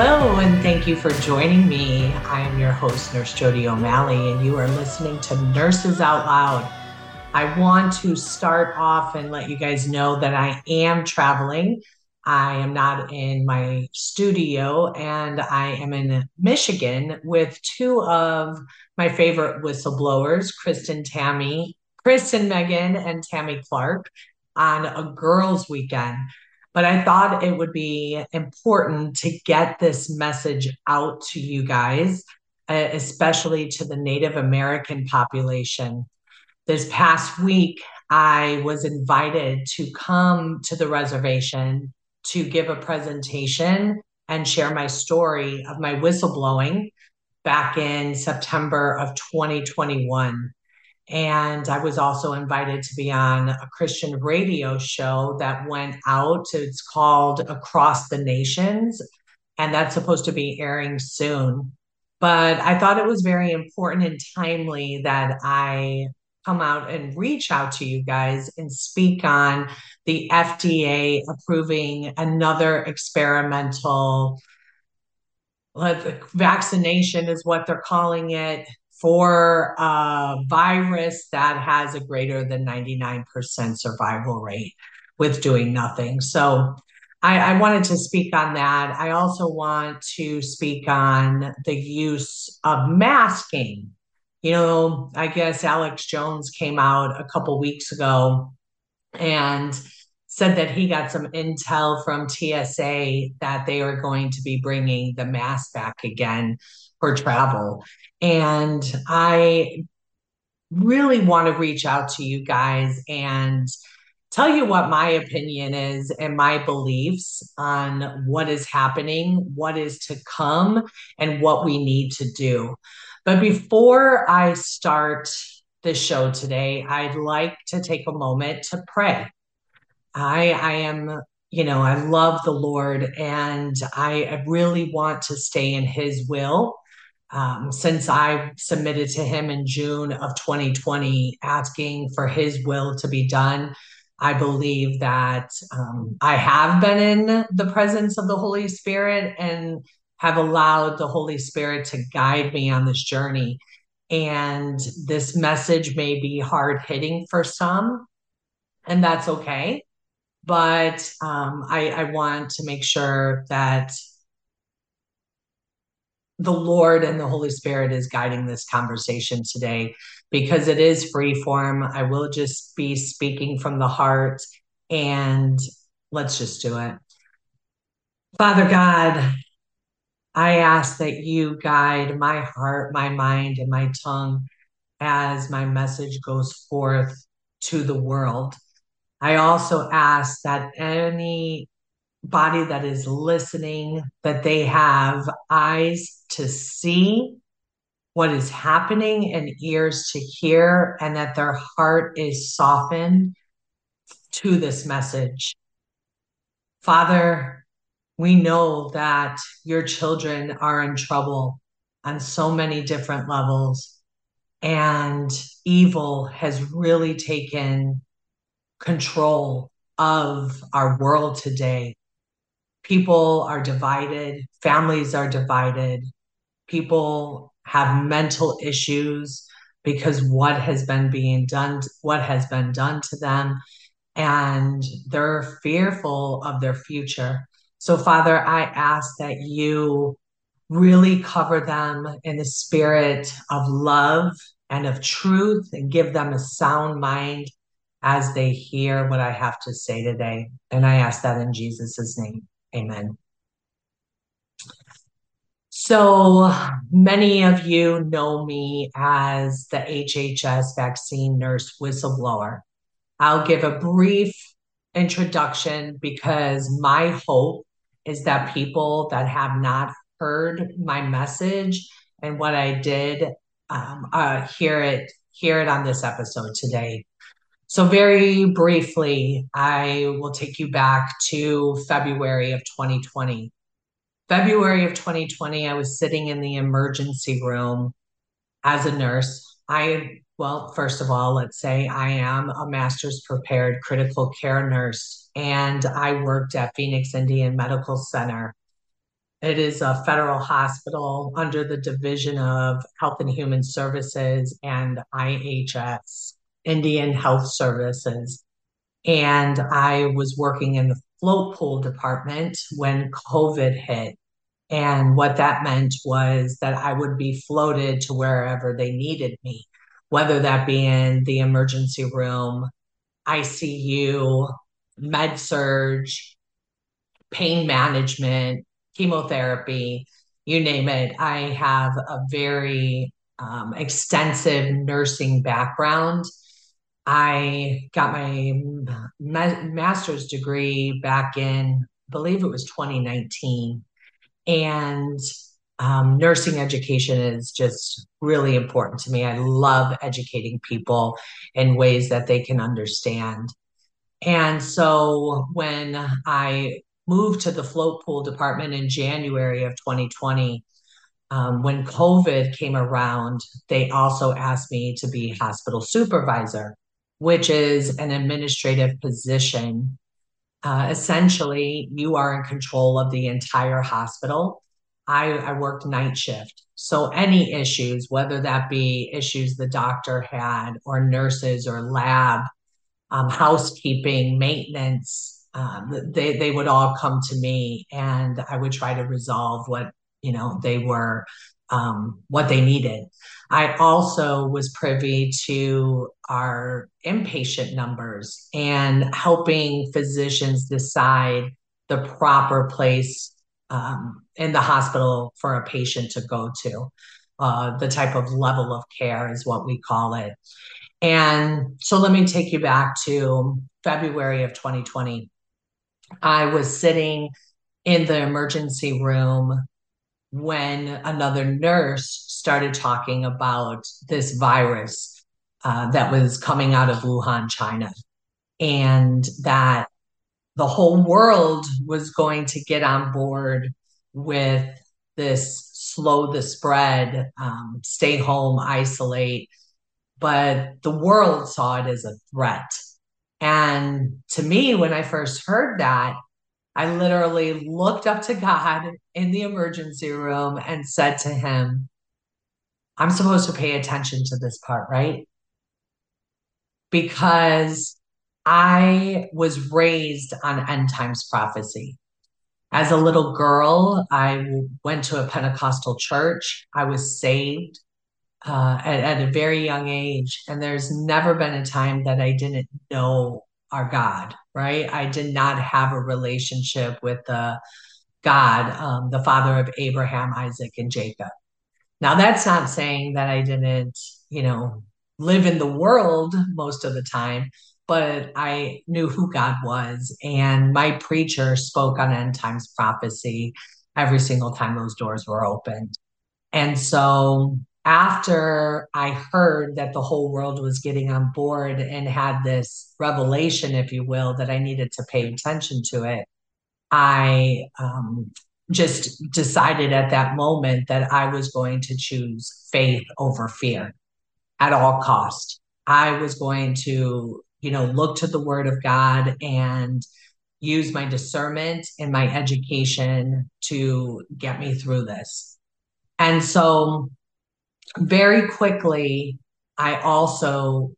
Hello, and thank you for joining me. I am your host, Nurse Jodi O'Malley, and you are listening to Nurses Out Loud. I want to start off and let you guys know that I am traveling. I am not in my studio, and I am in Michigan with two of my favorite whistleblowers, Kristen Tammy, Kristen Meghan, and Tammy Clark on a girls' weekend but I thought it would be important to get this message out to you guys, uh, especially to the Native American population. This past week, I was invited to come to the reservation to give a presentation and share my story of my whistleblowing back in September of 2021. And I was also invited to be on a Christian radio show that went out. It's called Across the Nations, and that's supposed to be airing soon. But I thought it was very important and timely that I come out and reach out to you guys and speak on the FDA approving another experimental vaccination, is what they're calling it for a virus that has a greater than 99% survival rate with doing nothing. So I, I, wanted to speak on that. I also want to speak on the use of masking. You know, I guess Alex Jones came out a couple weeks ago and said that he got some intel from TSA that they are going to be bringing the mask back again for travel. And I really want to reach out to you guys and tell you what my opinion is and my beliefs on what is happening, what is to come, and what we need to do. But before I start the show today, I'd like to take a moment to pray. I, I am, you know, I love the Lord and I, really want to stay in His will um, since I submitted to him in June of 2020, asking for his will to be done. I believe that um, I have been in the presence of the Holy Spirit and have allowed the Holy Spirit to guide me on this journey. And this message may be hard hitting for some, and that's okay. But um, I, I want to make sure that the Lord and the Holy Spirit is guiding this conversation today because it is free form. I will just be speaking from the heart and let's just do it. Father God, I ask that you guide my heart, my mind, and my tongue as my message goes forth to the world. I also ask that any body that is listening, that they have eyes to see what is happening and ears to hear, and that their heart is softened to this message. Father, we know that your children are in trouble on so many different levels, and evil has really taken control of our world today people are divided, families are divided, people have mental issues because what has been being done, what has been done to them, and they're fearful of their future. So, Father, I ask that you really cover them in the spirit of love and of truth and give them a sound mind as they hear what I have to say today. And I ask that in Jesus' name. Amen. So many of you know me as the HHS vaccine nurse whistleblower. I'll give a brief introduction because my hope is that people that have not heard my message and what I did um, uh, hear it hear it on this episode today. So very briefly, I will take you back to February of 2020. February of 2020, I was sitting in the emergency room as a nurse. I well, first of all, let's say I am a master's prepared critical care nurse, and I worked at Phoenix Indian Medical Center. It is a federal hospital under the Division of Health and Human Services and IHS, Indian Health Services. And I was working in the float pool department when COVID hit. And what that meant was that I would be floated to wherever they needed me whether that be in the emergency room, ICU, med surg, pain management, chemotherapy, you name it. I have a very um, extensive nursing background. I got my ma- master's degree back in, I believe it was 2019. And um, nursing education is just really important to me. I love educating people in ways that they can understand. And so when I moved to the float pool department in January of 2020, um, when COVID came around, they also asked me to be hospital supervisor, which is an administrative position. Uh, essentially, you are in control of the entire hospital I, I worked night shift. So any issues, whether that be issues the doctor had or nurses or lab, um, housekeeping, maintenance, um, they, they would all come to me and I would try to resolve what, you know, they were, um, what they needed. I also was privy to our inpatient numbers and helping physicians decide the proper place um, in the hospital for a patient to go to. Uh, the type of level of care is what we call it. And so let me take you back to February of 2020. I was sitting in the emergency room when another nurse started talking about this virus uh, that was coming out of Wuhan, China, and that the whole world was going to get on board with this slow the spread, um, stay home, isolate. But the world saw it as a threat. And to me, when I first heard that, I literally looked up to God in the emergency room and said to him, I'm supposed to pay attention to this part, right? Because I was raised on end times prophecy. As a little girl, I went to a Pentecostal church. I was saved uh, at, at a very young age. And there's never been a time that I didn't know our God, right? I did not have a relationship with the God, um, the father of Abraham, Isaac, and Jacob. Now, that's not saying that I didn't, you know, live in the world most of the time, but I knew who God was. And my preacher spoke on end times prophecy every single time those doors were opened. And so after I heard that the whole world was getting on board and had this revelation, if you will, that I needed to pay attention to it, I um, just decided at that moment that I was going to choose faith over fear at all cost. I was going to you know, look to the word of God and use my discernment and my education to get me through this. And so, very quickly, I also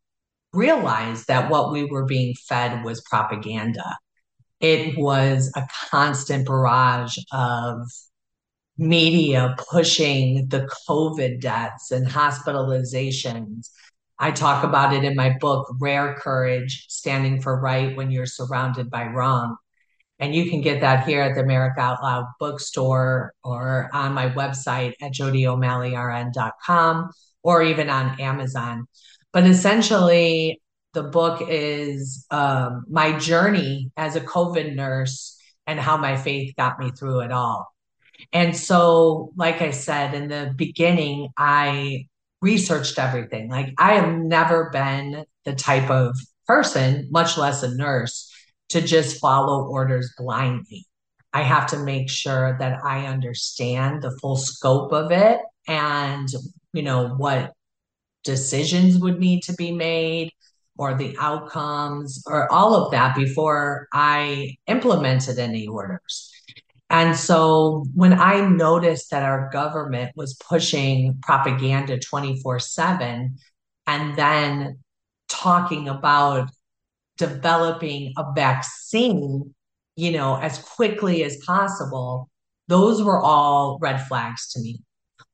realized that what we were being fed was propaganda. It was a constant barrage of media pushing the COVID deaths and hospitalizations I talk about it in my book, Rare Courage Standing for Right When You're Surrounded by Wrong. And you can get that here at the America Out Loud bookstore or on my website at jodiomalleyrn.com or even on Amazon. But essentially, the book is um, my journey as a COVID nurse and how my faith got me through it all. And so, like I said in the beginning, I researched everything. Like, I have never been the type of person, much less a nurse, to just follow orders blindly. I have to make sure that I understand the full scope of it and, you know, what decisions would need to be made or the outcomes or all of that before I implemented any orders. And so when I noticed that our government was pushing propaganda 24 7 and then talking about developing a vaccine, you know, as quickly as possible, those were all red flags to me.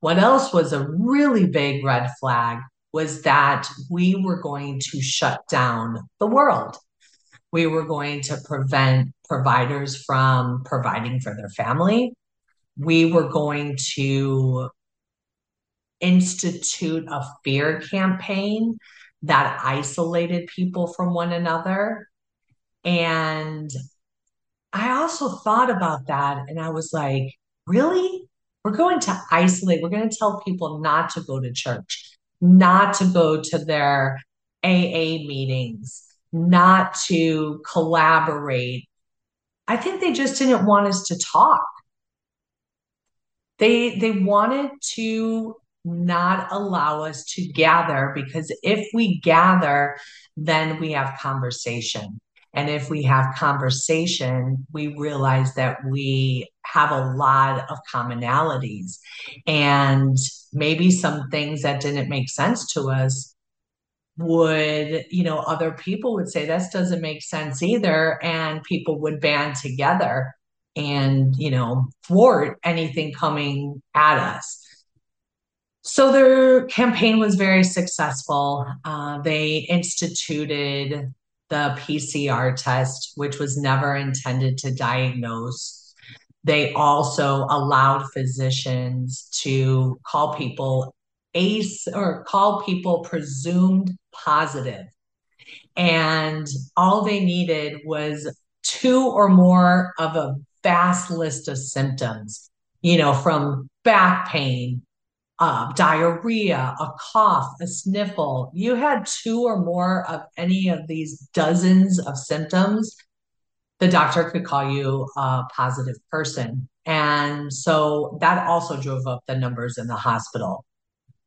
What else was a really big red flag was that we were going to shut down the world. We were going to prevent providers from providing for their family. We were going to institute a fear campaign that isolated people from one another. And I also thought about that and I was like, really? We're going to isolate, we're going to tell people not to go to church, not to go to their AA meetings, not to collaborate. I think they just didn't want us to talk. They they wanted to not allow us to gather because if we gather, then we have conversation. And if we have conversation, we realize that we have a lot of commonalities. And maybe some things that didn't make sense to us would you know other people would say this doesn't make sense either. And people would band together and you know thwart anything coming at us so their campaign was very successful. Uh, they instituted the PCR test, which was never intended to diagnose. They also allowed physicians to call people ACE or call people presumed positive. And all they needed was two or more of a vast list of symptoms, you know, from back pain uh, diarrhea, a cough, a sniffle, you had two or more of any of these dozens of symptoms, the doctor could call you a positive person. And so that also drove up the numbers in the hospital.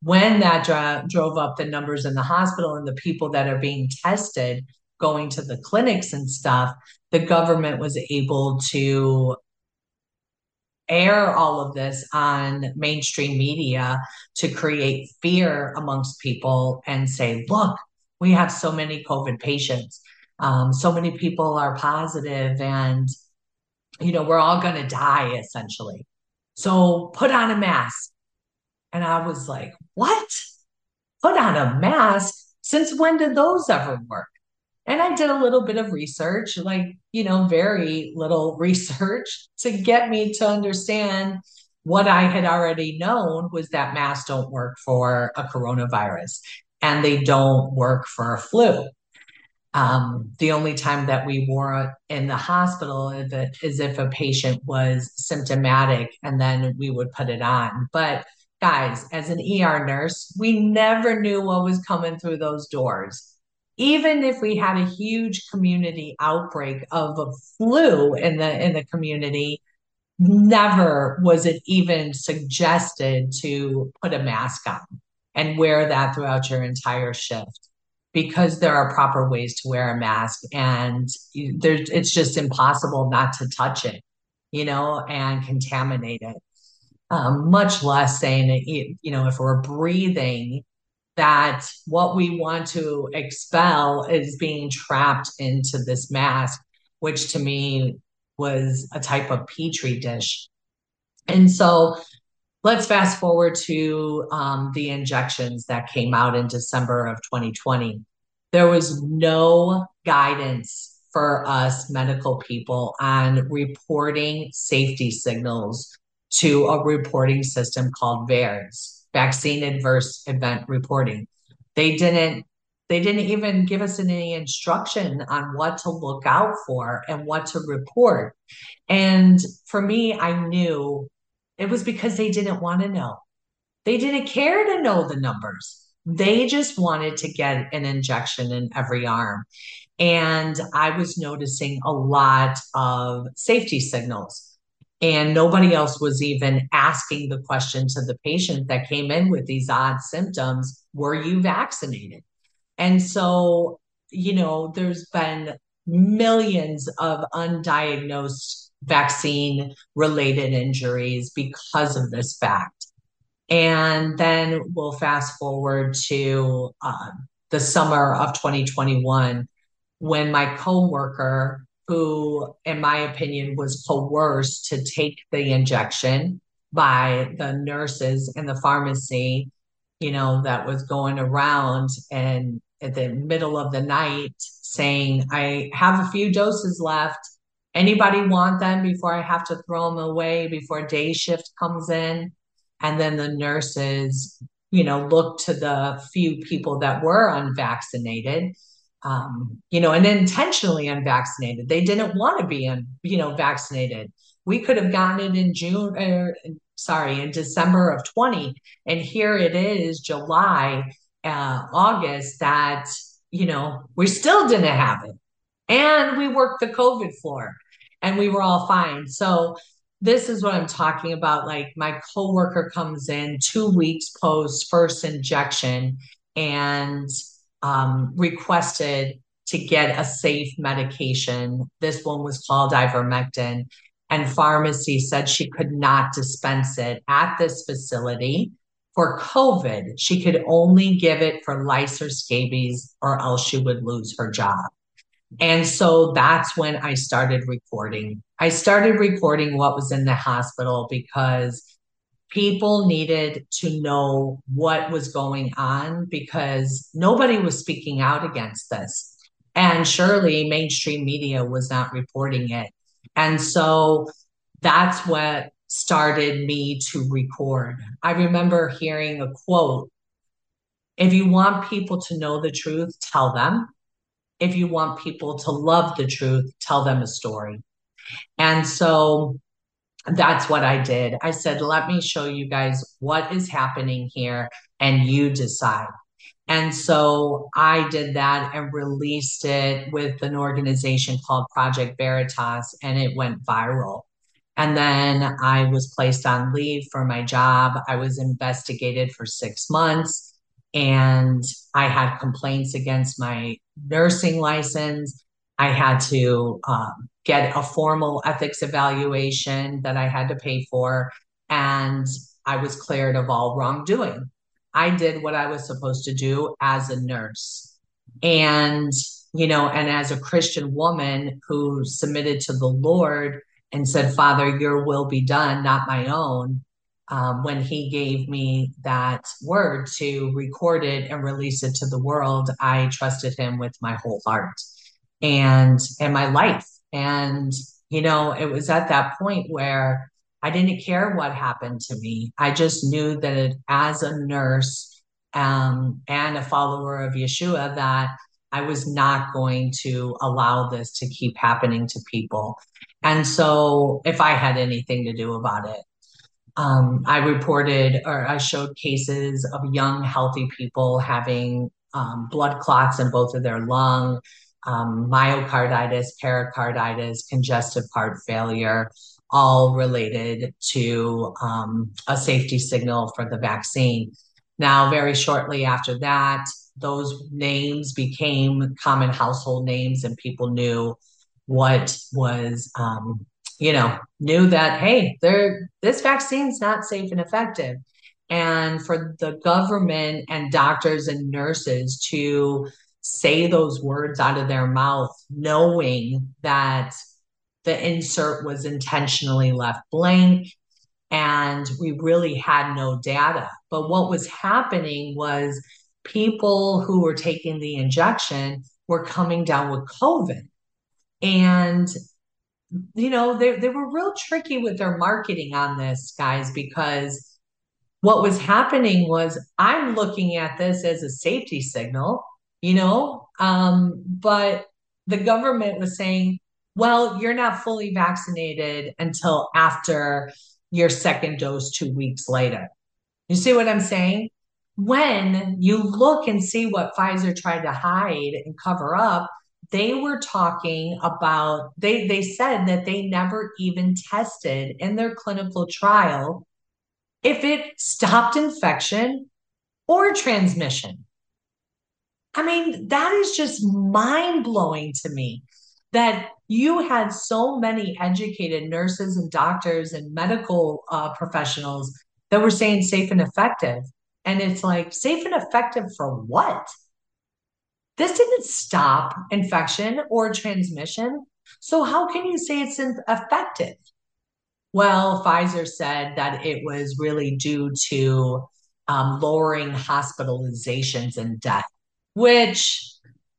When that dra- drove up the numbers in the hospital and the people that are being tested going to the clinics and stuff, the government was able to air all of this on mainstream media to create fear amongst people and say, look, we have so many COVID patients. Um, so many people are positive and, you know, we're all going to die essentially. So put on a mask. And I was like, what? Put on a mask? Since when did those ever work? And I did a little bit of research, like, you know, very little research to get me to understand what I had already known was that masks don't work for a coronavirus and they don't work for a flu. Um, the only time that we wore it in the hospital is if a patient was symptomatic and then we would put it on. But guys, as an ER nurse, we never knew what was coming through those doors even if we had a huge community outbreak of a flu in the in the community never was it even suggested to put a mask on and wear that throughout your entire shift because there are proper ways to wear a mask and it's just impossible not to touch it you know and contaminate it. Um, much less saying that you know if we're breathing that what we want to expel is being trapped into this mask, which to me was a type of petri dish. And so let's fast forward to um, the injections that came out in December of 2020. There was no guidance for us medical people on reporting safety signals to a reporting system called VAERS, Vaccine Adverse Event Reporting. They didn't they didn't even give us any instruction on what to look out for and what to report. And for me, I knew it was because they didn't want to know. They didn't care to know the numbers. They just wanted to get an injection in every arm. And I was noticing a lot of safety signals. And nobody else was even asking the question to the patient that came in with these odd symptoms Were you vaccinated? And so, you know, there's been millions of undiagnosed vaccine related injuries because of this fact. And then we'll fast forward to um, the summer of 2021 when my coworker, who, in my opinion, was coerced to take the injection by the nurses in the pharmacy, you know, that was going around and at the middle of the night saying, I have a few doses left. Anybody want them before I have to throw them away before day shift comes in? And then the nurses, you know, looked to the few people that were unvaccinated, um, you know, and intentionally unvaccinated. They didn't want to be, un, you know, vaccinated. We could have gotten it in June, or, sorry, in December of 20. And here it is, July uh, August that, you know, we still didn't have it. And we worked the COVID floor and we were all fine. So this is what I'm talking about. Like my coworker comes in two weeks post first injection and um, requested to get a safe medication. This one was called ivermectin. And pharmacy said she could not dispense it at this facility for COVID, she could only give it for lice or scabies, or else she would lose her job. And so that's when I started recording. I started recording what was in the hospital because people needed to know what was going on because nobody was speaking out against this. And surely mainstream media was not reporting it. And so that's what started me to record. I remember hearing a quote If you want people to know the truth, tell them. If you want people to love the truth, tell them a story. And so that's what I did. I said, let me show you guys what is happening here and you decide. And so I did that and released it with an organization called Project Veritas, and it went viral. And then I was placed on leave for my job. I was investigated for six months and I had complaints against my nursing license. I had to um, get a formal ethics evaluation that I had to pay for, and I was cleared of all wrongdoing. I did what I was supposed to do as a nurse. And, you know, and as a Christian woman who submitted to the Lord, and said, Father, your will be done, not my own. Um, when he gave me that word to record it and release it to the world, I trusted him with my whole heart and and my life. And you know, it was at that point where I didn't care what happened to me. I just knew that it, as a nurse um, and a follower of Yeshua, that I was not going to allow this to keep happening to people. And so, if I had anything to do about it, um, I reported or I showed cases of young, healthy people having um, blood clots in both of their lung, um, myocarditis, pericarditis, congestive heart failure, all related to um, a safety signal for the vaccine. Now, very shortly after that, those names became common household names, and people knew what was um, you know knew that hey this vaccine's not safe and effective and for the government and doctors and nurses to say those words out of their mouth knowing that the insert was intentionally left blank and we really had no data. But what was happening was people who were taking the injection were coming down with covid. And, you know, they, they were real tricky with their marketing on this, guys, because what was happening was I'm looking at this as a safety signal, you know, um, but the government was saying, well, you're not fully vaccinated until after your second dose two weeks later. You see what I'm saying? When you look and see what Pfizer tried to hide and cover up, they were talking about they they said that they never even tested in their clinical trial if it stopped infection or transmission. I mean, that is just mind blowing to me that you had so many educated nurses and doctors and medical uh, professionals that were saying safe and effective. And it's like, safe and effective for what? This didn't stop infection or transmission. So, how can you say it's effective? Well, Pfizer said that it was really due to um, lowering hospitalizations and death, which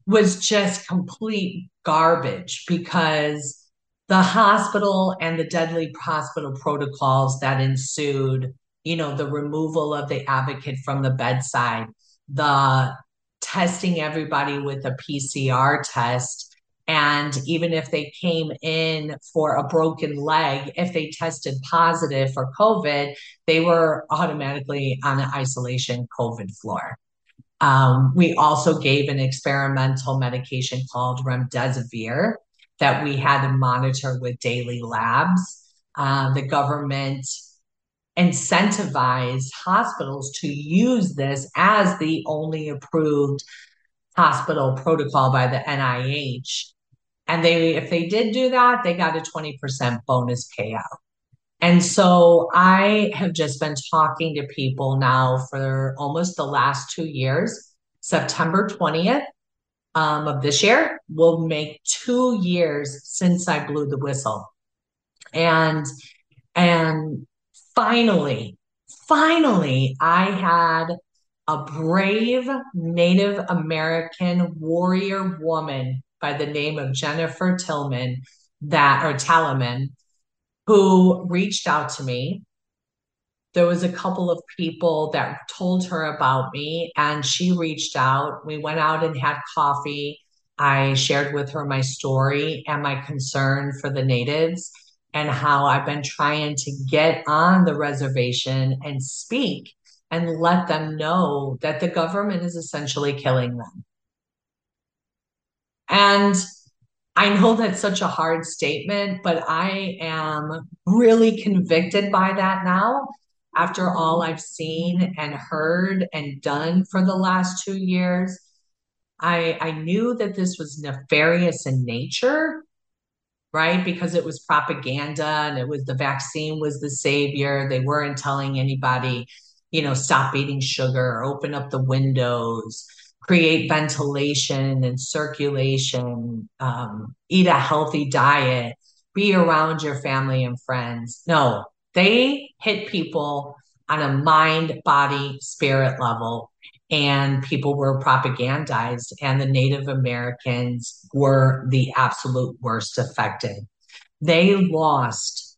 was just complete garbage because the hospital and the deadly hospital protocols that ensued, you know, the removal of the advocate from the bedside, the testing everybody with a PCR test and even if they came in for a broken leg, if they tested positive for COVID, they were automatically on an isolation COVID floor. Um, we also gave an experimental medication called remdesivir that we had to monitor with daily labs. Uh, the government incentivized hospitals to use this as the only approved hospital protocol by the NIH and they, if they did do that, they got a 20% bonus payout. And so I have just been talking to people now for almost the last two years. September 20th um, of this year will make two years since I blew the whistle. And and finally, finally, I had a brave Native American warrior woman by the name of Jennifer Tillman that or Talaman who reached out to me. There was a couple of people that told her about me and she reached out. We went out and had coffee. I shared with her my story and my concern for the natives and how I've been trying to get on the reservation and speak and let them know that the government is essentially killing them. And I know that's such a hard statement, but I am really convicted by that now after all I've seen and heard and done for the last two years. I, I knew that this was nefarious in nature, right? Because it was propaganda and it was the vaccine was the savior. They weren't telling anybody, you know, stop eating sugar, open up the windows, create ventilation and circulation, um, eat a healthy diet, be around your family and friends. No, they hit people on a mind, body, spirit level. And people were propagandized, and the Native Americans were the absolute worst affected. They lost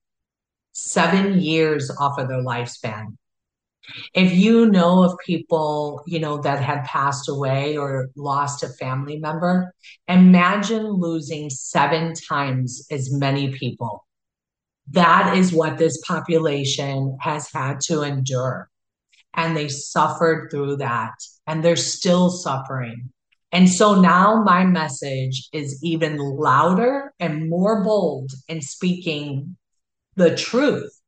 seven years off of their lifespan if you know of people you know that had passed away or lost a family member imagine losing seven times as many people. That is what this population has had to endure. And they suffered through that. And they're still suffering. And so now my message is even louder and more bold in speaking the truth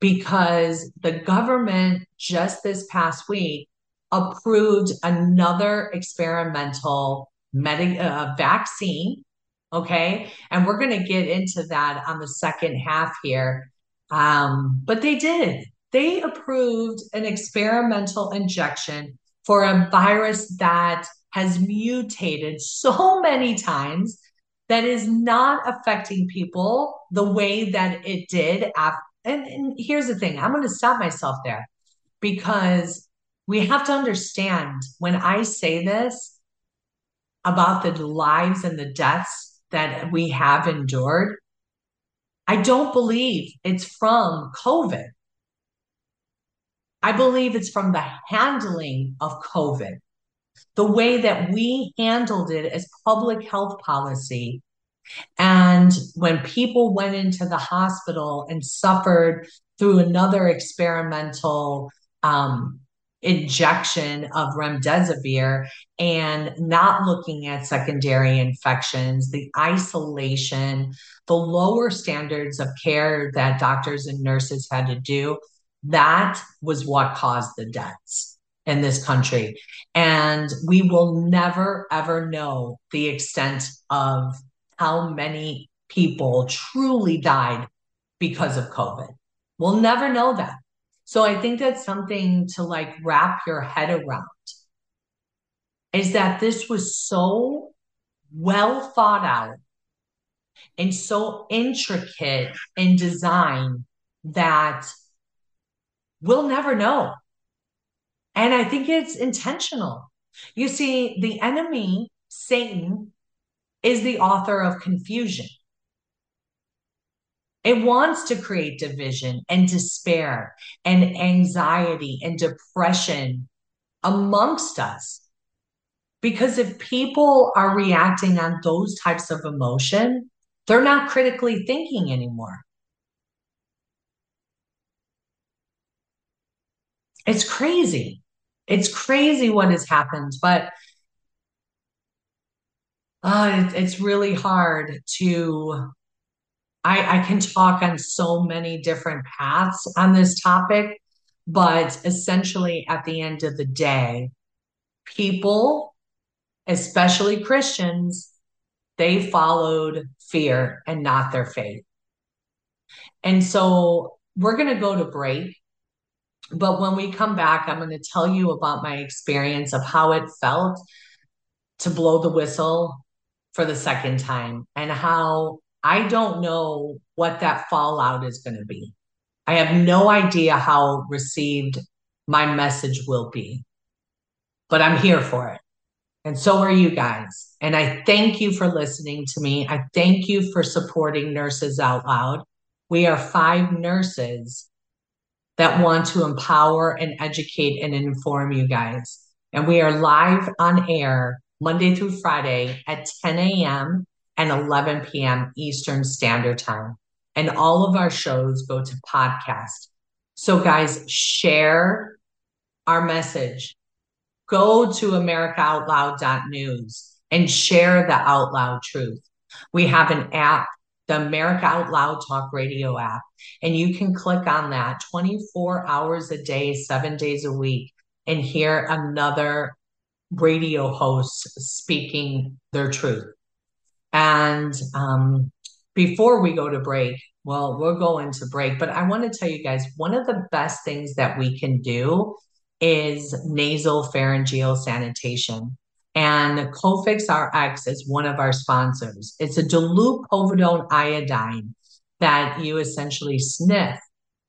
because the government just this past week approved another experimental med- uh, vaccine. Okay. And we're going to get into that on the second half here. Um, but they did. They approved an experimental injection for a virus that has mutated so many times that is not affecting people the way that it did after and, and here's the thing I'm going to stop myself there because we have to understand when I say this about the lives and the deaths that we have endured, I don't believe it's from COVID. I believe it's from the handling of COVID, the way that we handled it as public health policy. And when people went into the hospital and suffered through another experimental um, injection of remdesivir and not looking at secondary infections, the isolation, the lower standards of care that doctors and nurses had to do, that was what caused the deaths in this country. And we will never, ever know the extent of how many people truly died because of COVID. We'll never know that. So I think that's something to like wrap your head around is that this was so well thought out and so intricate in design that we'll never know. And I think it's intentional. You see, the enemy, Satan, is the author of confusion. It wants to create division and despair and anxiety and depression amongst us. Because if people are reacting on those types of emotion, they're not critically thinking anymore. It's crazy. It's crazy what has happened, but uh, it, it's really hard to I, I can talk on so many different paths on this topic, but essentially at the end of the day, people, especially Christians, they followed fear and not their faith. And so we're going to go to break. But when we come back, I'm going to tell you about my experience of how it felt to blow the whistle for the second time and how I don't know what that fallout is going to be. I have no idea how received my message will be, but I'm here for it. And so are you guys. And I thank you for listening to me. I thank you for supporting Nurses Out Loud. We are five nurses that want to empower and educate and inform you guys. And we are live on air Monday through Friday at 10 a.m and 11 p.m. Eastern Standard Time. And all of our shows go to podcast. So, guys, share our message. Go to AmericaOutloud.news and share the out loud truth. We have an app, the America Out Loud Talk Radio app, and you can click on that 24 hours a day, seven days a week, and hear another radio hosts speaking their truth. And um, before we go to break, well, we'll go into break, but I want to tell you guys one of the best things that we can do is nasal pharyngeal sanitation. And Cofix RX is one of our sponsors. It's a dilute povidone iodine that you essentially sniff,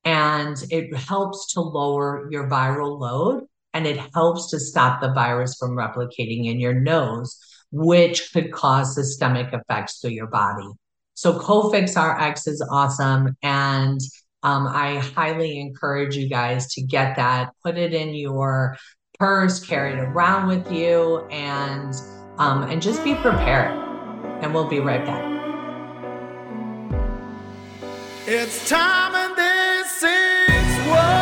and it helps to lower your viral load and it helps to stop the virus from replicating in your nose which could cause systemic effects through your body. So Cofix RX is awesome. And um, I highly encourage you guys to get that, put it in your purse, carry it around with you, and um, and just be prepared. And we'll be right back. It's time and this is what.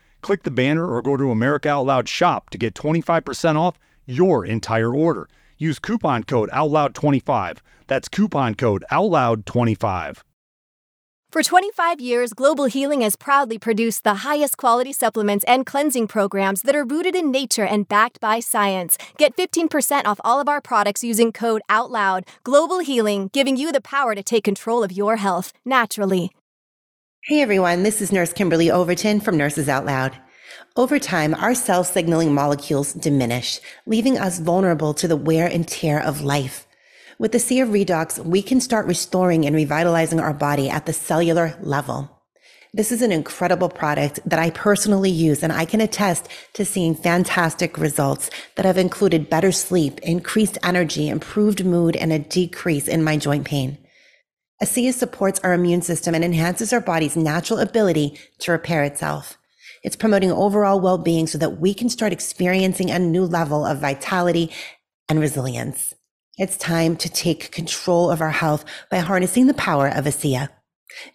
Click the banner or go to America Out Loud shop to get 25% off your entire order. Use coupon code OUTLOUD25. That's coupon code OUTLOUD25. For 25 years, Global Healing has proudly produced the highest quality supplements and cleansing programs that are rooted in nature and backed by science. Get 15% off all of our products using code OUTLOUD. Global Healing, giving you the power to take control of your health naturally. Hey everyone, this is Nurse Kimberly Overton from Nurses Out Loud. Over time, our cell signaling molecules diminish, leaving us vulnerable to the wear and tear of life. With the Sea of Redox, we can start restoring and revitalizing our body at the cellular level. This is an incredible product that I personally use, and I can attest to seeing fantastic results that have included better sleep, increased energy, improved mood, and a decrease in my joint pain. ASEA supports our immune system and enhances our body's natural ability to repair itself. It's promoting overall well being so that we can start experiencing a new level of vitality and resilience. It's time to take control of our health by harnessing the power of ASEA.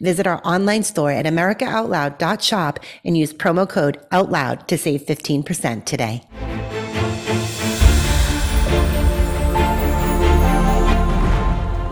Visit our online store at americaoutloud.shop and use promo code OUTLOUD to save 15% today.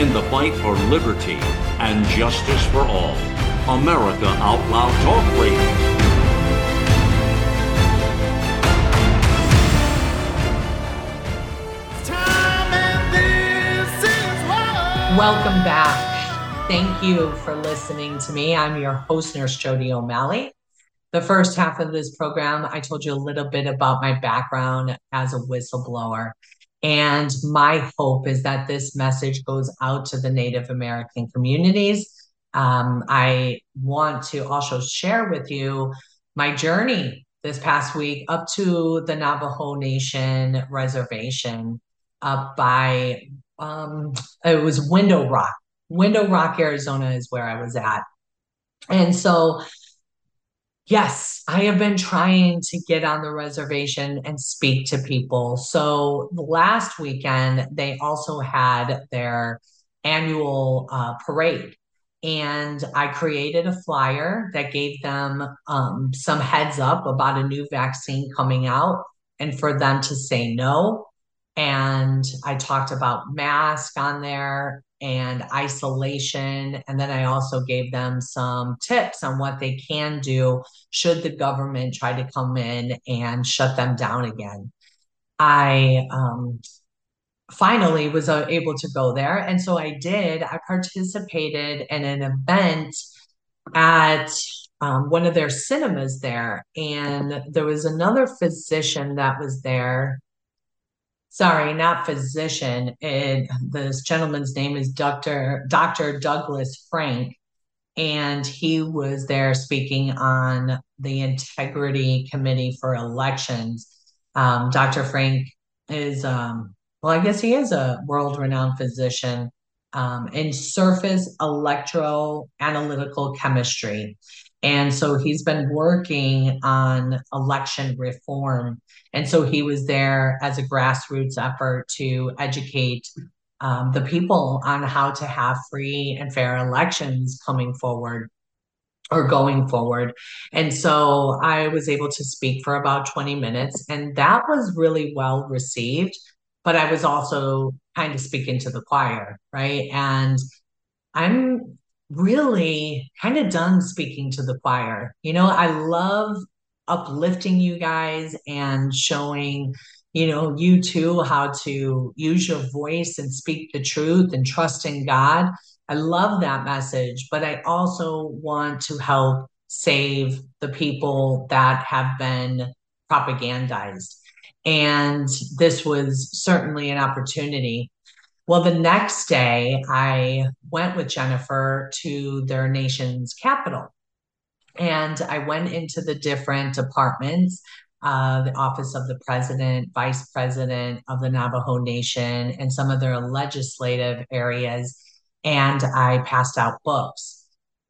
in the fight for liberty and justice for all. America Out Loud Talk Radio. Welcome back. Thank you for listening to me. I'm your host, Nurse Jodi O'Malley. The first half of this program, I told you a little bit about my background as a whistleblower. And my hope is that this message goes out to the Native American communities. Um, I want to also share with you my journey this past week up to the Navajo Nation reservation up by um, it was Window Rock. Window Rock, Arizona is where I was at. And so, yes, I have been trying to get on the reservation and speak to people. So, last weekend, they also had their annual uh, parade. And I created a flyer that gave them um, some heads up about a new vaccine coming out and for them to say no and I talked about mask on there and isolation. And then I also gave them some tips on what they can do should the government try to come in and shut them down again. I um, finally was uh, able to go there. And so I did. I participated in an event at um, one of their cinemas there. And there was another physician that was there sorry, not physician. And this gentleman's name is Dr. Dr. Douglas Frank. And he was there speaking on the Integrity Committee for Elections. Um, Dr. Frank is, um, well, I guess he is a world renowned physician um, in surface electroanalytical chemistry. And so he's been working on election reform. And so he was there as a grassroots effort to educate um, the people on how to have free and fair elections coming forward or going forward. And so I was able to speak for about 20 minutes, and that was really well received. But I was also kind of speaking to the choir, right? And I'm really kind of done speaking to the choir. You know, I love uplifting you guys and showing, you know, you too how to use your voice and speak the truth and trust in God. I love that message, but I also want to help save the people that have been propagandized. And this was certainly an opportunity well, the next day, I went with Jennifer to their nation's capital. And I went into the different departments uh, the office of the president, vice president of the Navajo Nation, and some of their legislative areas. And I passed out books.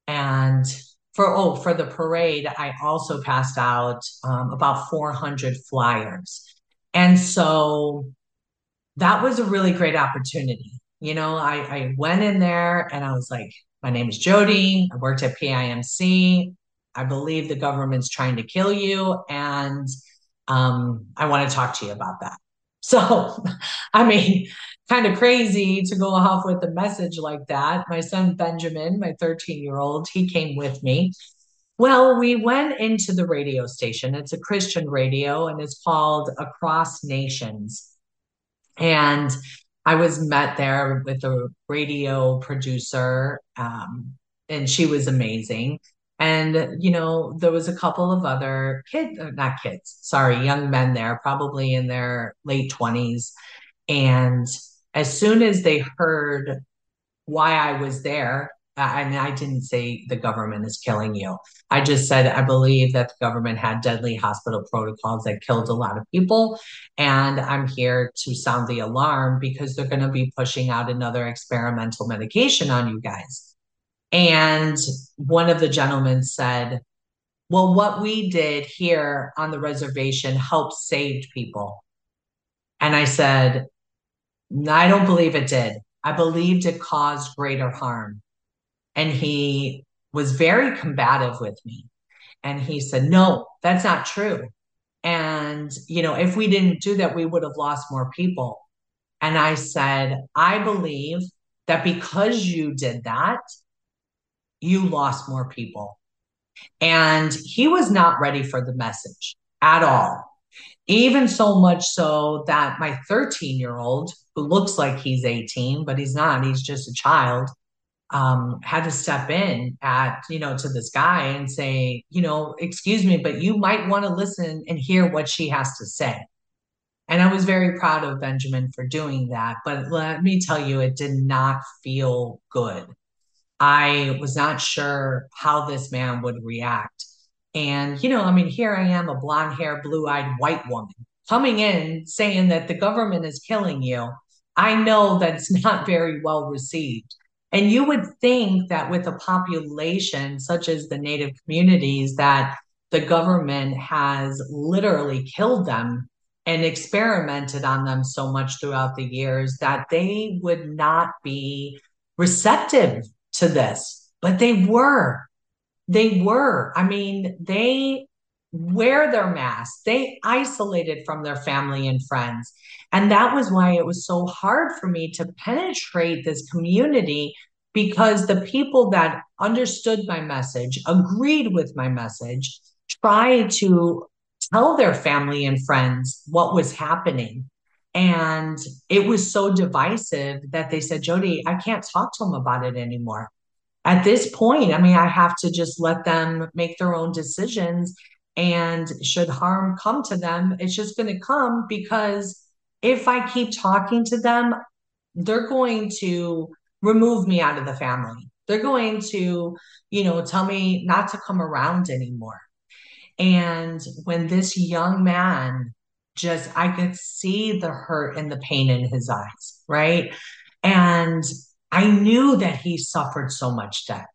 And for oh for the parade i also passed out um, about 400 flyers and so that was a really great opportunity you know I, I went in there and i was like my name is jodi i worked at pimc i believe the government's trying to kill you and um, i want to talk to you about that so i mean kind of crazy to go off with a message like that. My son Benjamin, my 13 year old, he came with me. Well, we went into the radio station. It's a Christian radio and it's called Across Nations. And I was met there with a radio producer, um, and she was amazing. And, you know, there was a couple of other kids, uh, not kids, sorry, young men there, probably in their late 20s. And as soon as they heard why I was there, and I didn't say the government is killing you. I just said I believe that the government had deadly hospital protocols that killed a lot of people. And I'm here to sound the alarm because they're going to be pushing out another experimental medication on you guys. And one of the gentlemen said, Well, what we did here on the reservation helped save people. And I said, I don't believe it did. I believed it caused greater harm. And he was very combative with me. And he said, No, that's not true. And, you know, if we didn't do that, we would have lost more people. And I said, I believe that because you did that, you lost more people. And he was not ready for the message at all. Even so much so that my 13 year old, who looks like he's 18, but he's not, he's just a child, um, had to step in at, you know, to this guy and say, you know, excuse me, but you might want to listen and hear what she has to say. And I was very proud of Benjamin for doing that. But let me tell you, it did not feel good. I was not sure how this man would react. And, you know, I mean, here I am, a blonde hair, blue eyed white woman coming in saying that the government is killing you. I know that's not very well received. And you would think that with a population such as the Native communities, that the government has literally killed them and experimented on them so much throughout the years that they would not be receptive to this. But they were. They were. I mean, they wear their masks. They isolated from their family and friends. And that was why it was so hard for me to penetrate this community because the people that understood my message, agreed with my message, tried to tell their family and friends what was happening. And it was so divisive that they said, Jodi, I can't talk to them about it anymore at this point, I mean, I have to just let them make their own decisions. And should harm come to them, it's just going to come because if I keep talking to them, they're going to remove me out of the family. They're going to, you know, tell me not to come around anymore. And when this young man just, I could see the hurt and the pain in his eyes, right? And I knew that he suffered so much debt.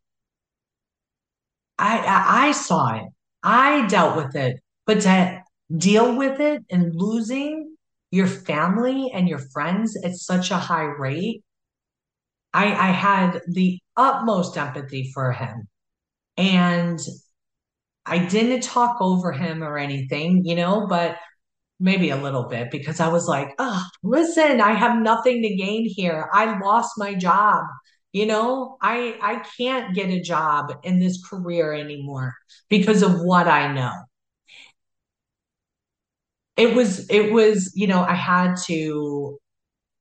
I, I, I saw it. I dealt with it, but to deal with it and losing your family and your friends at such a high rate, I, I had the utmost empathy for him. And I didn't talk over him or anything, you know, but maybe a little bit because I was like, oh, listen, I have nothing to gain here. I lost my job. You know, I I can't get a job in this career anymore because of what I know. It was it was, you know, I had to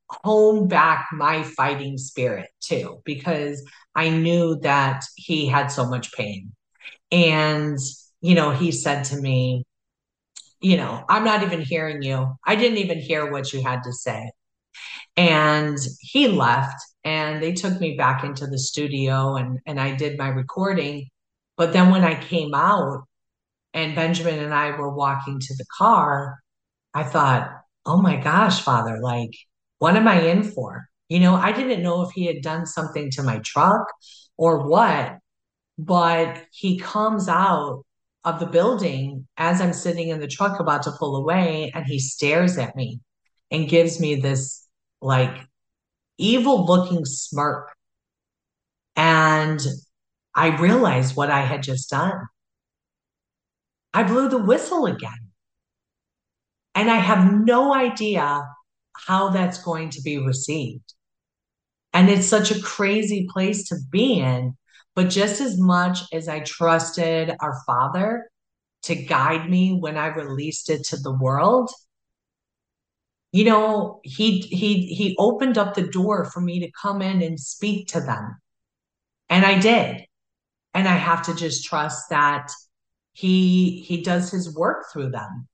hone back my fighting spirit too because I knew that he had so much pain. And you know, he said to me, you know, I'm not even hearing you. I didn't even hear what you had to say. And he left and they took me back into the studio and and I did my recording. But then when I came out and Benjamin and I were walking to the car, I thought, "Oh my gosh, father, like what am I in for?" You know, I didn't know if he had done something to my truck or what, but he comes out of the building as I'm sitting in the truck about to pull away, and he stares at me and gives me this like evil looking smirk. And I realized what I had just done. I blew the whistle again. And I have no idea how that's going to be received. And it's such a crazy place to be in. But just as much as I trusted our Father to guide me when I released it to the world, you know, he he he opened up the door for me to come in and speak to them. And I did. And I have to just trust that he he does his work through them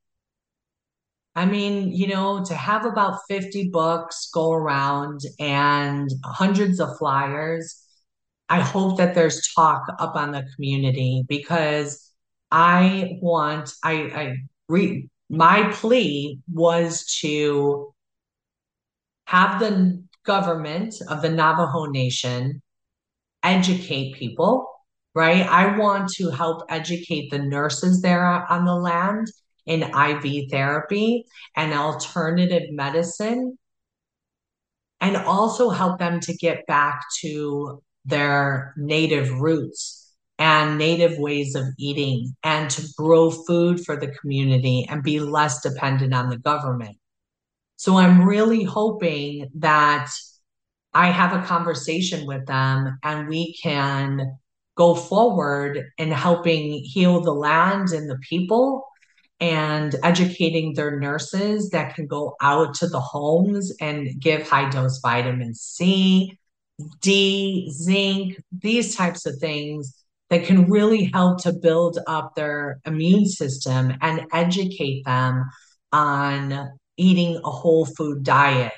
I mean, you know, to have about 50 books go around and hundreds of flyers, I hope that there's talk up on the community because I want, I, I re, my plea was to have the government of the Navajo Nation educate people, right? I want to help educate the nurses there on the land in IV therapy and alternative medicine, and also help them to get back to their native roots and native ways of eating and to grow food for the community and be less dependent on the government. So I'm really hoping that I have a conversation with them and we can go forward in helping heal the land and the people and educating their nurses that can go out to the homes and give high dose vitamin C, D, zinc, these types of things that can really help to build up their immune system and educate them on eating a whole food diet,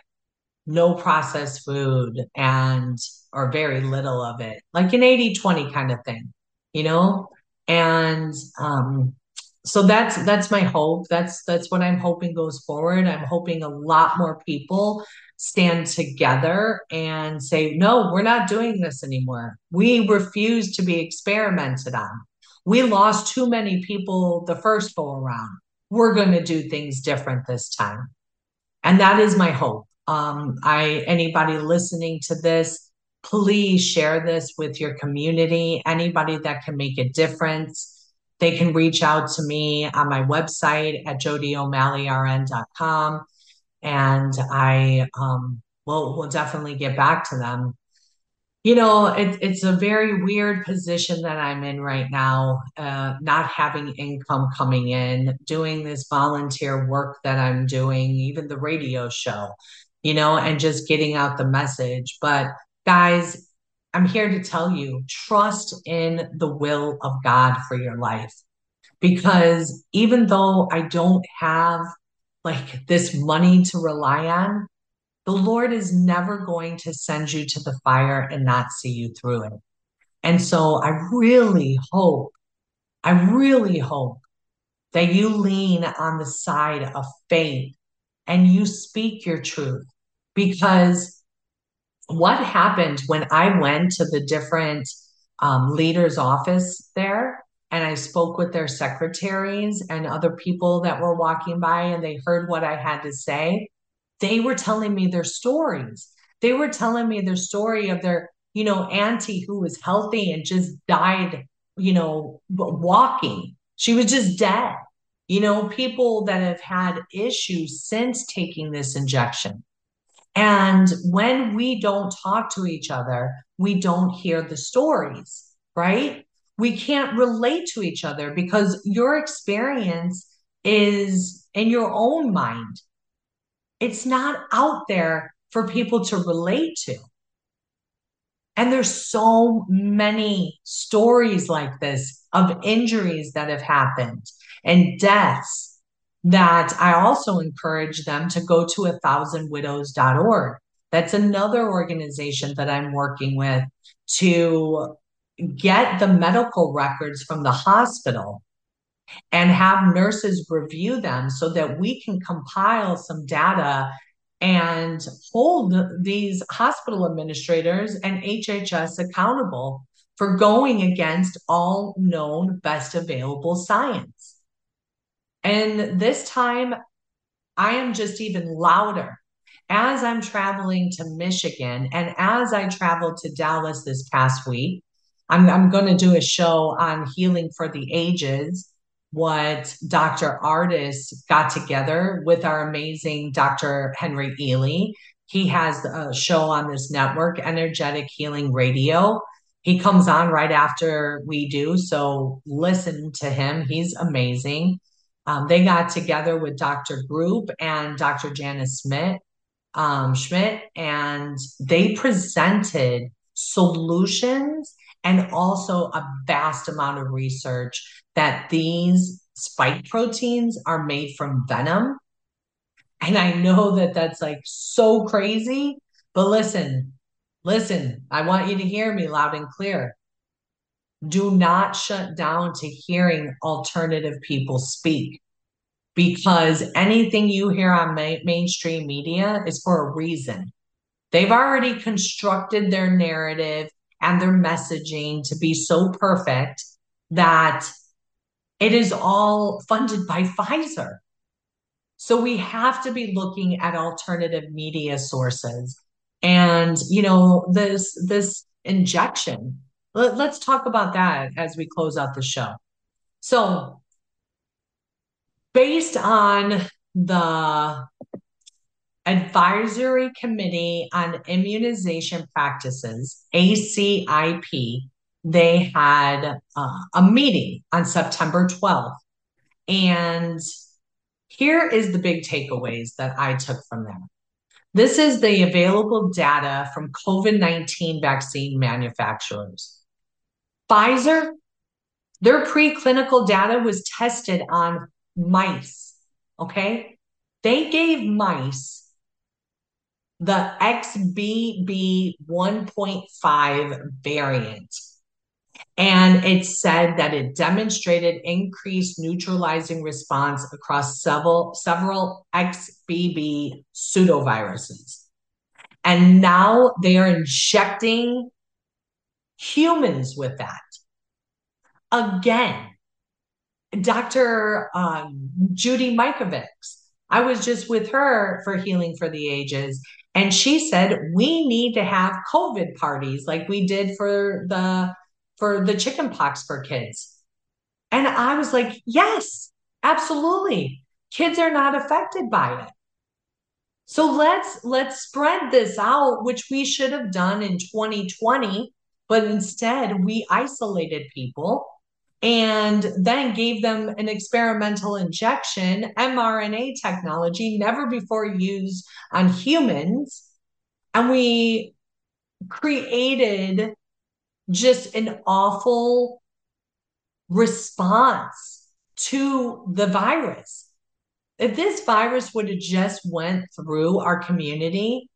no processed food, and or very little of it, like an 80 20 kind of thing, you know? And um, so that's that's my hope that's that's what i'm hoping goes forward i'm hoping a lot more people stand together and say no we're not doing this anymore. We refuse to be experimented on. We lost too many people the first go around. We're going to do things different this time. And that is my hope. Um, i anybody listening to this please share this with your community. Anybody that can make a difference they can reach out to me on my website at jodiomalleyrn.com and I um, will will definitely get back to them. You know, it, it's a very weird position that I'm in right now, uh, not having income coming in, doing this volunteer work that I'm doing, even the radio show, you know, and just getting out the message. But guys, I'm here to tell you trust in the will of God for your life. Because even though I don't have like this money to rely on, the Lord is never going to send you to the fire and not see you through it. And so I really hope, I really hope that you lean on the side of faith and you speak your truth because what happened when I went to the different um, leaders' office there and I spoke with their secretaries and other people that were walking by and they heard what I had to say, they were telling me their stories. They were telling me their story of their, you know, auntie who was healthy and just died, you know, walking. She was just dead. You know, people that have had issues since taking this injection and when we don't talk to each other, we don't hear the stories, right? We can't relate to each other because your experience is in your own mind. It's not out there for people to relate to. And there's so many stories like this of injuries that have happened and deaths that I also encourage them to go to a thousandwidows.org. That's another organization that I'm working with to get the medical records from the hospital and have nurses review them so that we can compile some data and hold these hospital administrators and HHS accountable for going against all known best available science. And this time, I am just even louder. As I'm traveling to Michigan and as I traveled to Dallas this past week, I'm, I'm going to do a show on healing for the ages, what Dr. Ardis got together with our amazing Dr. Henry Ealy. He has a show on this network, Energetic Healing Radio. He comes on right after we do. So listen to him. He's amazing. Um, they got together with Dr. Group and Dr. Janice Smith, um, Schmidt, and they presented solutions and also a vast amount of research that these spike proteins are made from venom. And I know that that's like so crazy, but listen, listen, I want you to hear me loud and clear. Do not shut down to hearing alternative people speak because anything you hear on ma- mainstream media is for a reason. They've already constructed their narrative and their messaging to be so perfect that it is all funded by Pfizer. So we have to be looking at alternative media sources. And you know, this this injection. Let, let's talk about that as we close out the show. So based on the Advisory Committee on Immunization Practices, ACIP, they had uh, a meeting on September 12th. And here is the big takeaways that I took from them. This is the available data from COVID 19 vaccine manufacturers. Pfizer, their preclinical data was tested on mice. Okay. They gave mice the XBB 1.5 variant. And it said that it demonstrated increased neutralizing response across several, several XBB pseudoviruses. And now they are injecting humans with that. Again, Dr. Um, Judy Mikovits, I was just with her for Healing for the Ages, and she said we need to have COVID parties like we did for the for the chicken pox for kids. And I was like, yes, absolutely. Kids are not affected by it. So let's let's spread this out, which we should have done in 2020, but instead we isolated people and then gave them an experimental injection, mRNA technology, never before used on humans. And we created just an awful response to the virus. If this virus would have just went through our community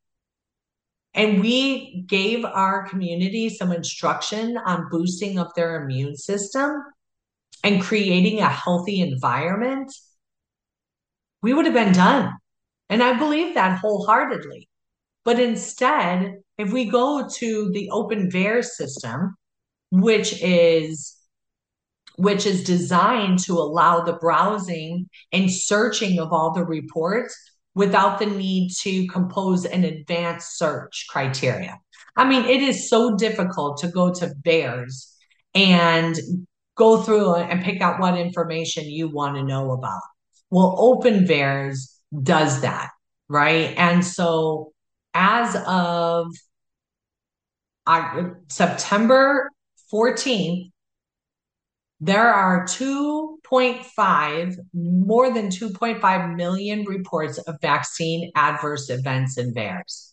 and we gave our community some instruction on boosting up their immune system, and creating a healthy environment, we would have been done. And I believe that wholeheartedly. But instead, if we go to the open VAERS system, which is which is designed to allow the browsing and searching of all the reports without the need to compose an advanced search criteria. I mean, it is so difficult to go to VAERS and go through and pick out what information you want to know about. Well, Open VAERS does that, right? And so as of September 14th, there are 2.5, more than 2.5 million reports of vaccine adverse events in VAERS.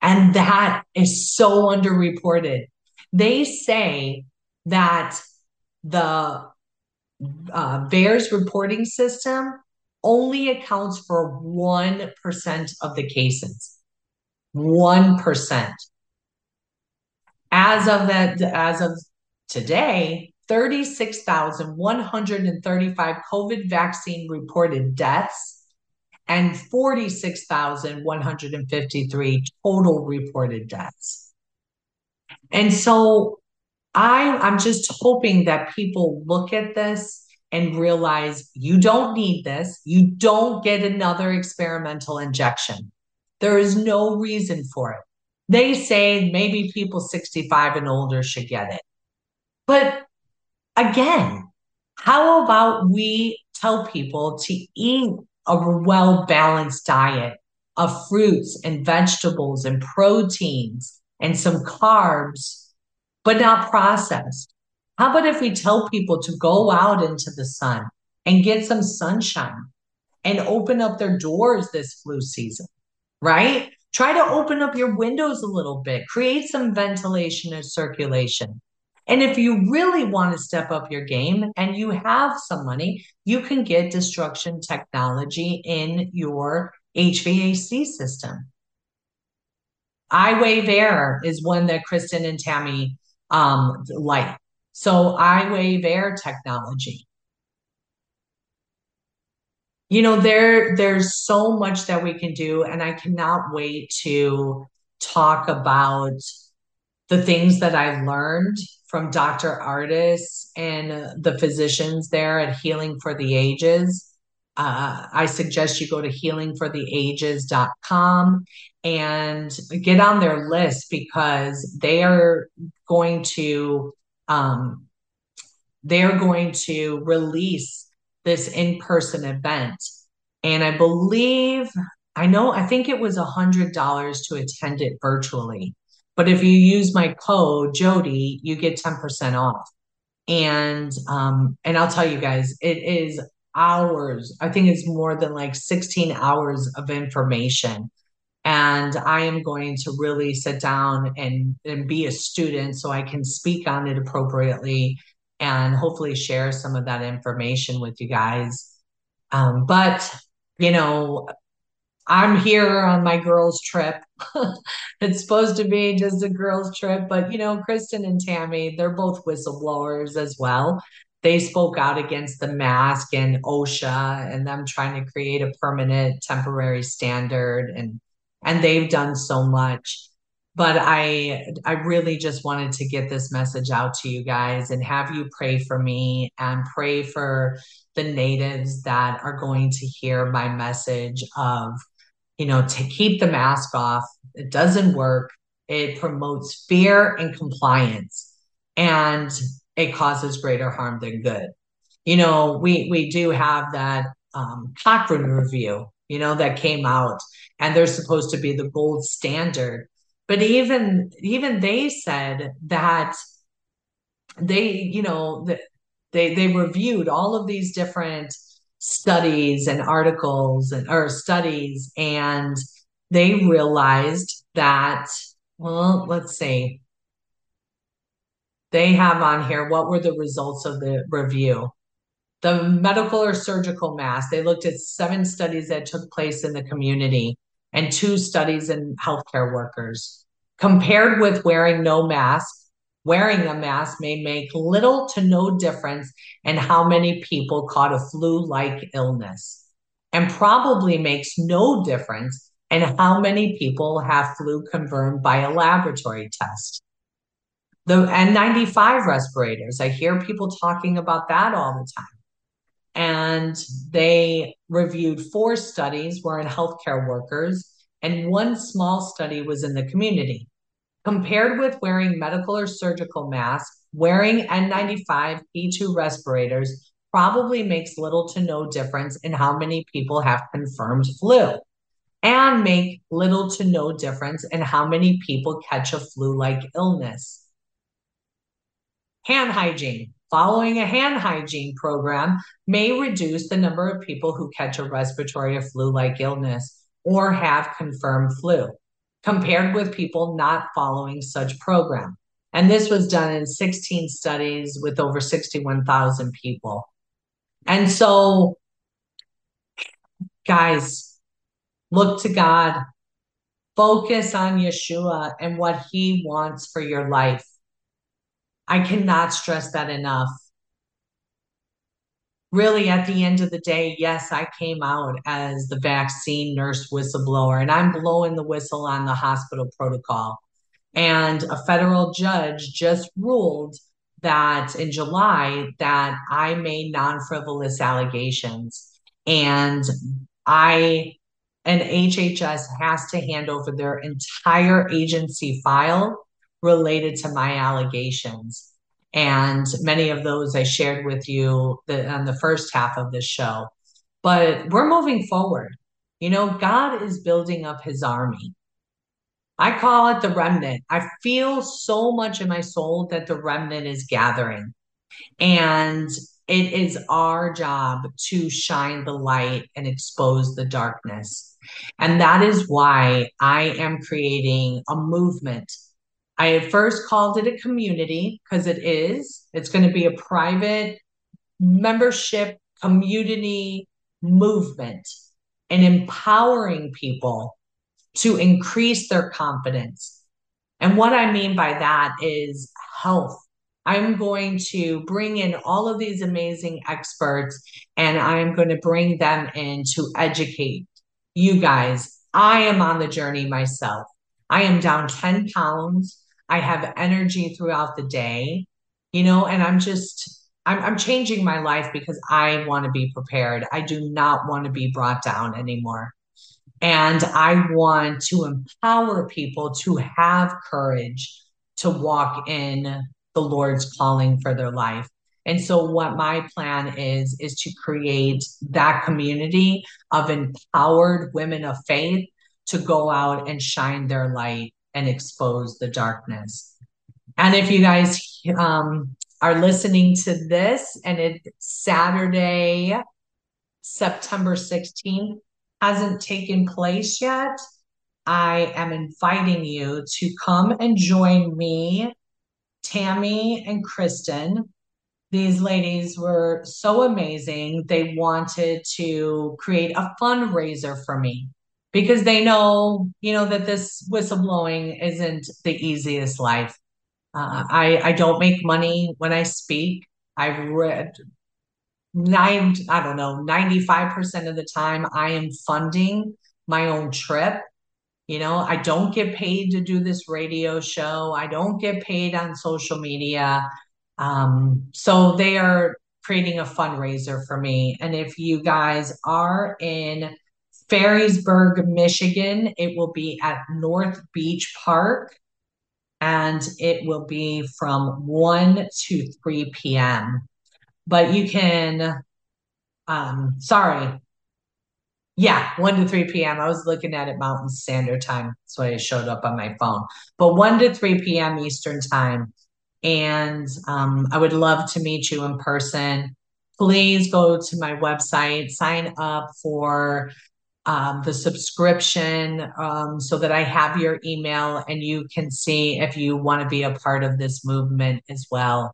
And that is so underreported. They say that the uh, reporting system only accounts for 1% of the cases. 1%. As of that, as of today, 36,135 COVID vaccine reported deaths and 46,153 total reported deaths. And so I I'm just hoping that people look at this and realize you don't need this. You don't get another experimental injection. There is no reason for it. They say maybe people 65 and older should get it. But again, how about we tell people to eat a well balanced diet of fruits and vegetables and proteins and some carbs, but not processed? How about if we tell people to go out into the sun and get some sunshine and open up their doors this flu season, right? Try to open up your windows a little bit, create some ventilation and circulation. And if you really want to step up your game and you have some money, you can get destruction technology in your HVAC system. iWave Air is one that Kristen and Tammy um, like. So iWave Air technology. You know, there there's so much that we can do, and I cannot wait to talk about the things that I learned from Dr. Ardis and the physicians there at Healing for the Ages. Uh, I suggest you go to healingfortheages.com and get on their list because they are going to um, they're going to release this in-person event. And i believe i know i think it was a hundred dollars to attend it virtually but if you use my code jodi you get 10% off. And um and i'll tell you guys it is hours. I think it's more than like 16 hours of information. And i am going to really sit down and and be a student so i can speak on it appropriately and hopefully share some of that information with you guys. Um, but you know i'm here on my girls trip. It's supposed to be just a girls trip but you know kristen and tammy they're both whistleblowers as well they spoke out against the mask and osha and them trying to create a permanent temporary standard and and they've done so much. But i i really just wanted to get this message out to you guys and have you pray for me and pray for the natives that are going to hear my message of you know to keep the mask off. It doesn't work. It promotes fear and compliance. And it causes greater harm than good. You know we we do have that um, cochrane review you know that came out and they're supposed to be the gold standard. But even even they said that they you know they they reviewed all of these different studies and articles and or studies and they realized that well let's see they have on here what were the results of the review the medical or surgical mask they looked at seven studies that took place in the community and two studies in healthcare workers. Compared with wearing no mask, wearing a mask may make little to no difference in how many people caught a flu like illness, and probably makes no difference in how many people have flu confirmed by a laboratory test. The N95 respirators, I hear people talking about that all the time. And they reviewed four studies were in healthcare workers and one small study was in the community. Compared with wearing medical or surgical masks wearing n95 p2 respirators probably makes little to no difference in how many people have confirmed flu and make little to no difference in how many people catch a flu like illness hand hygiene Following a hand hygiene program may reduce the number of people who catch a respiratory or flu like illness or have confirmed flu compared with people not following such program. And this was done in 16 studies with over 61,000 people. And so, guys, look to God, focus on Yeshua and what he wants for your life. I cannot stress that enough. Really, at the end of the day, yes, I came out as the vaccine nurse whistleblower, and I'm blowing the whistle on the hospital protocol. And a federal judge just ruled that in July that I made non-frivolous allegations and I and HHS has to hand over their entire agency file related to my allegations. And many of those I shared with you the, on the first half of the show. But we're moving forward. You know, God is building up his army. I call it the remnant. I feel so much in my soul that the remnant is gathering. And it is our job to shine the light and expose the darkness. And that is why I am creating a movement. I at first called it a community because it is. It's going to be a private membership community movement and empowering people to increase their confidence. And what I mean by that is health. I'm going to bring in all of these amazing experts and I'm going to bring them in to educate you guys. I am on the journey myself. I am down 10 pounds. I have energy throughout the day, you know, and I'm just, I'm, I'm changing my life because I want to be prepared. I do not want to be brought down anymore. And I want to empower people to have courage to walk in the Lord's calling for their life. And so what my plan is is to create that community of empowered women of faith to go out and shine their light and expose the darkness. And if you guys um, are listening to this and it's Saturday, September 16th, hasn't taken place yet, I am inviting you to come and join me, Tammy and Kristen. These ladies were so amazing. They wanted to create a fundraiser for me because they know, you know, that this whistleblowing isn't the easiest life. Uh, I I don't make money when I speak. I've read nine, I don't know, 95% of the time I am funding my own trip. You know, I don't get paid to do this radio show. I don't get paid on social media. Um, so they are creating a fundraiser for me. And if you guys are in Ferrysburg, Michigan, it will be at North Beach Park and it will be from 1 to 3 p.m but you can um sorry. Yeah 1 to 3 p.m i was looking at it mountain standard time that's why it showed up on my phone. But 1 to 3 p.m eastern time. And um, i would love to meet you in person. Please go to my website sign up for um, the subscription um, so that I have your email and you can see if you want to be a part of this movement as well.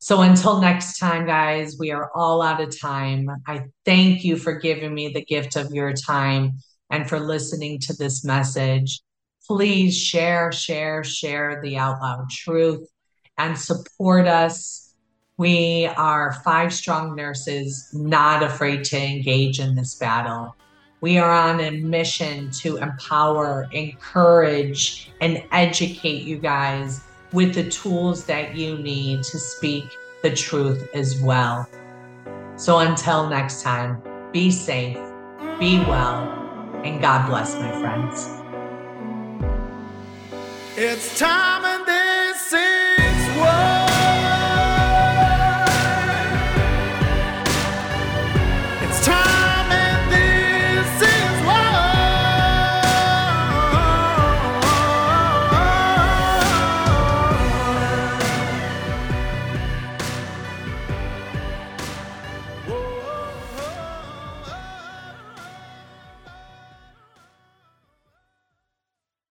So until next time, guys, we are all out of time. I thank you for giving me the gift of your time and for listening to this message. Please share, share, share the out loud truth and support us. We are five strong nurses, not afraid to engage in this battle. We are on a mission to empower, encourage, and educate you guys with the tools that you need to speak the truth as well. So until next time, be safe, be well, and God bless, my friends. It's time